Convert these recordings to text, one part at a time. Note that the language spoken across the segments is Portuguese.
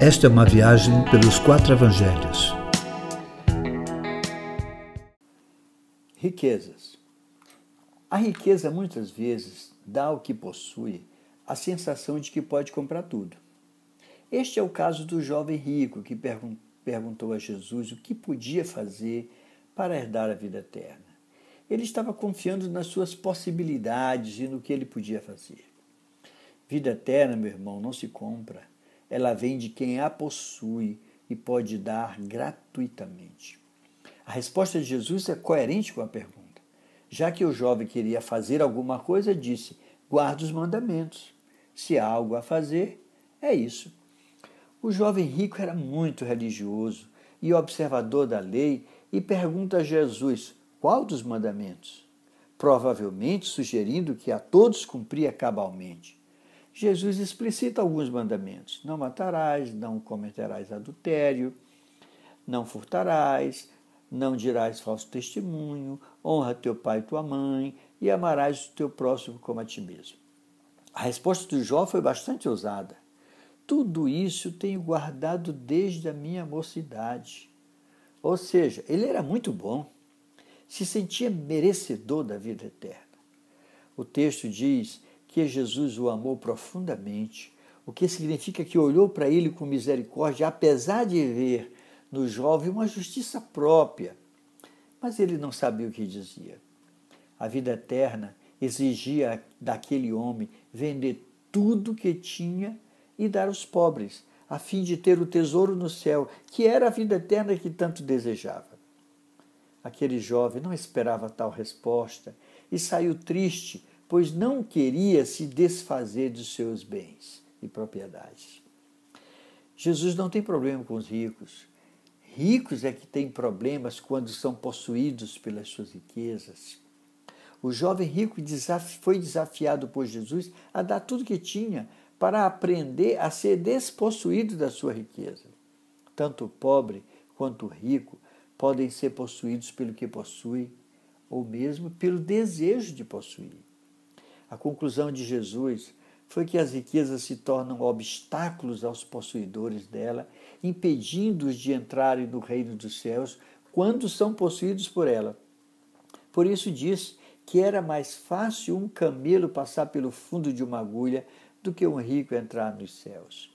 Esta é uma viagem pelos quatro evangelhos. Riquezas. A riqueza muitas vezes dá ao que possui a sensação de que pode comprar tudo. Este é o caso do jovem rico que perguntou a Jesus o que podia fazer para herdar a vida eterna. Ele estava confiando nas suas possibilidades e no que ele podia fazer. Vida eterna, meu irmão, não se compra. Ela vem de quem a possui e pode dar gratuitamente. A resposta de Jesus é coerente com a pergunta. Já que o jovem queria fazer alguma coisa, disse: guarda os mandamentos. Se há algo a fazer, é isso. O jovem rico era muito religioso e observador da lei e pergunta a Jesus: qual dos mandamentos? Provavelmente sugerindo que a todos cumpria cabalmente. Jesus explicita alguns mandamentos: não matarás, não cometerás adultério, não furtarás, não dirás falso testemunho, honra teu pai e tua mãe e amarás o teu próximo como a ti mesmo. A resposta do Jó foi bastante ousada. Tudo isso tenho guardado desde a minha mocidade. Ou seja, ele era muito bom, se sentia merecedor da vida eterna. O texto diz que Jesus o amou profundamente, o que significa que olhou para ele com misericórdia, apesar de ver no jovem uma justiça própria. Mas ele não sabia o que dizia. A vida eterna exigia daquele homem vender tudo que tinha e dar aos pobres, a fim de ter o tesouro no céu, que era a vida eterna que tanto desejava. Aquele jovem não esperava tal resposta e saiu triste, pois não queria se desfazer dos seus bens e propriedades. Jesus não tem problema com os ricos. Ricos é que têm problemas quando são possuídos pelas suas riquezas. O jovem rico foi desafiado por Jesus a dar tudo que tinha para aprender a ser despossuído da sua riqueza. Tanto o pobre quanto o rico podem ser possuídos pelo que possui ou mesmo pelo desejo de possuir. A conclusão de Jesus foi que as riquezas se tornam obstáculos aos possuidores dela, impedindo-os de entrarem no reino dos céus quando são possuídos por ela. Por isso diz que era mais fácil um camelo passar pelo fundo de uma agulha do que um rico entrar nos céus.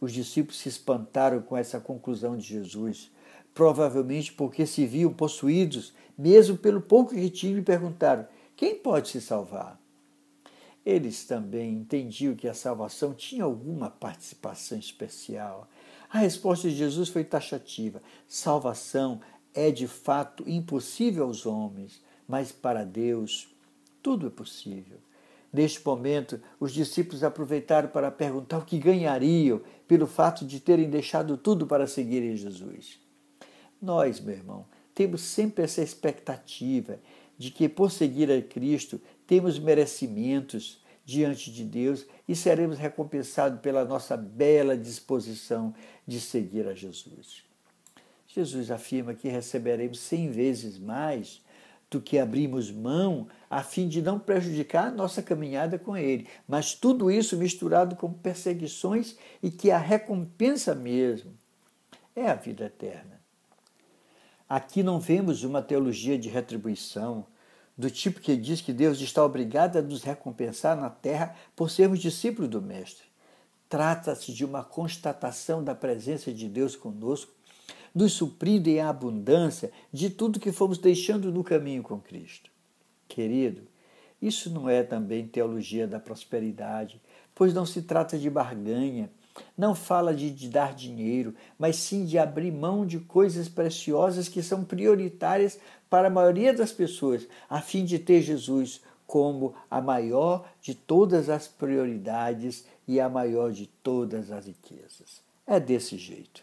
Os discípulos se espantaram com essa conclusão de Jesus, provavelmente porque se viam possuídos, mesmo pelo pouco que tinham, e perguntaram: quem pode se salvar? Eles também entendiam que a salvação tinha alguma participação especial. A resposta de Jesus foi taxativa: salvação é de fato impossível aos homens, mas para Deus tudo é possível. Neste momento, os discípulos aproveitaram para perguntar o que ganhariam pelo fato de terem deixado tudo para seguirem Jesus. Nós, meu irmão, temos sempre essa expectativa de que, por seguir a Cristo, temos merecimentos diante de Deus e seremos recompensados pela nossa bela disposição de seguir a Jesus. Jesus afirma que receberemos cem vezes mais do que abrimos mão a fim de não prejudicar a nossa caminhada com Ele. Mas tudo isso misturado com perseguições e que a recompensa mesmo é a vida eterna. Aqui não vemos uma teologia de retribuição, do tipo que diz que Deus está obrigado a nos recompensar na terra por sermos discípulos do Mestre. Trata-se de uma constatação da presença de Deus conosco nos suprindo em abundância de tudo que fomos deixando no caminho com Cristo. Querido, isso não é também teologia da prosperidade, pois não se trata de barganha, não fala de, de dar dinheiro, mas sim de abrir mão de coisas preciosas que são prioritárias para a maioria das pessoas, a fim de ter Jesus como a maior de todas as prioridades e a maior de todas as riquezas. É desse jeito.